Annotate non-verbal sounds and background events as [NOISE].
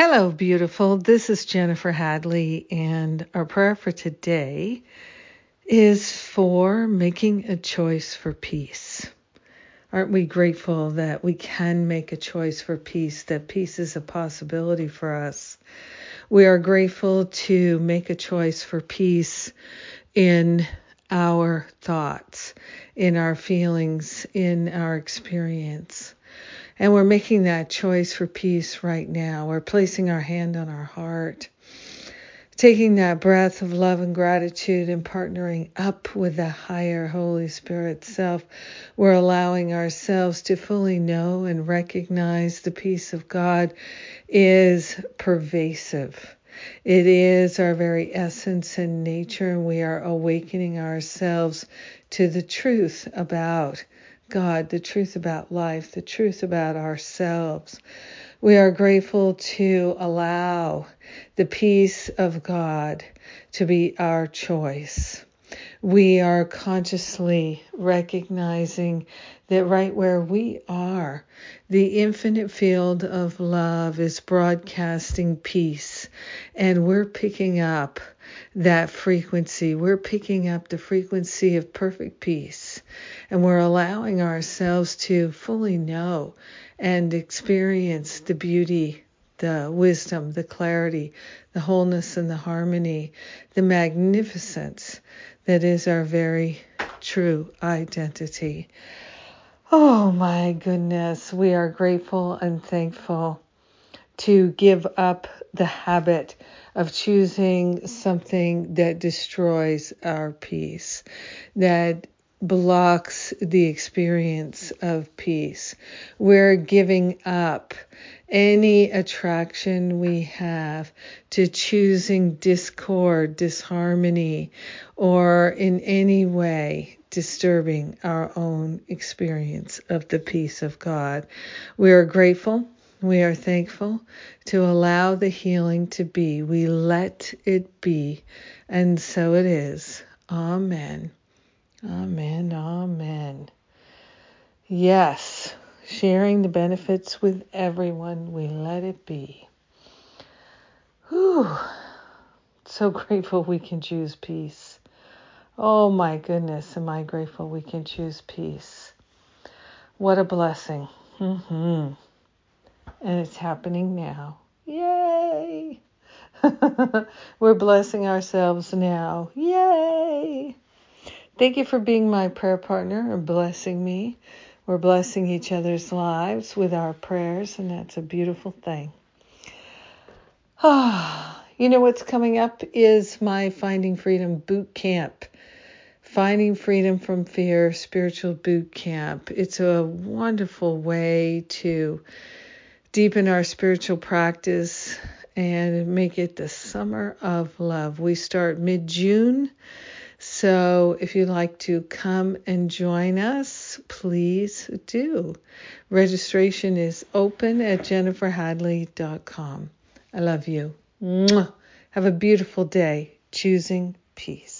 Hello, beautiful. This is Jennifer Hadley, and our prayer for today is for making a choice for peace. Aren't we grateful that we can make a choice for peace, that peace is a possibility for us? We are grateful to make a choice for peace in our thoughts, in our feelings, in our experience. And we're making that choice for peace right now. We're placing our hand on our heart, taking that breath of love and gratitude and partnering up with the higher Holy Spirit self. We're allowing ourselves to fully know and recognize the peace of God is pervasive. It is our very essence and nature, and we are awakening ourselves to the truth about God, the truth about life, the truth about ourselves. We are grateful to allow the peace of God to be our choice. We are consciously recognizing that right where we are, the infinite field of love is broadcasting peace, and we're picking up that frequency. We're picking up the frequency of perfect peace, and we're allowing ourselves to fully know and experience the beauty, the wisdom, the clarity, the wholeness, and the harmony, the magnificence that is our very true identity. Oh my goodness, we are grateful and thankful to give up the habit of choosing something that destroys our peace, that blocks the experience of peace. We're giving up any attraction we have to choosing discord, disharmony, or in any way disturbing our own experience of the peace of God. We are grateful. We are thankful to allow the healing to be. We let it be. And so it is. Amen. Amen. Amen. Yes sharing the benefits with everyone. We let it be. Whew. So [LAUGHS] grateful we can choose peace. Oh my goodness, am I grateful we can choose peace. What a blessing. Mm-hmm. And it's happening now. Yay! [LAUGHS] We're blessing ourselves now. Yay! Thank you for being my prayer partner and blessing me. We're blessing each other's lives with our prayers, and that's a beautiful thing. Ah, [SIGHS] you know what's coming up is my Finding Freedom boot camp. Finding Freedom from Fear Spiritual Boot Camp. It's a wonderful way to deepen our spiritual practice and make it the summer of love. We start mid June so if you'd like to come and join us, please do. Registration is open at jenniferhadley.com. I love you. Mwah. Have a beautiful day choosing peace.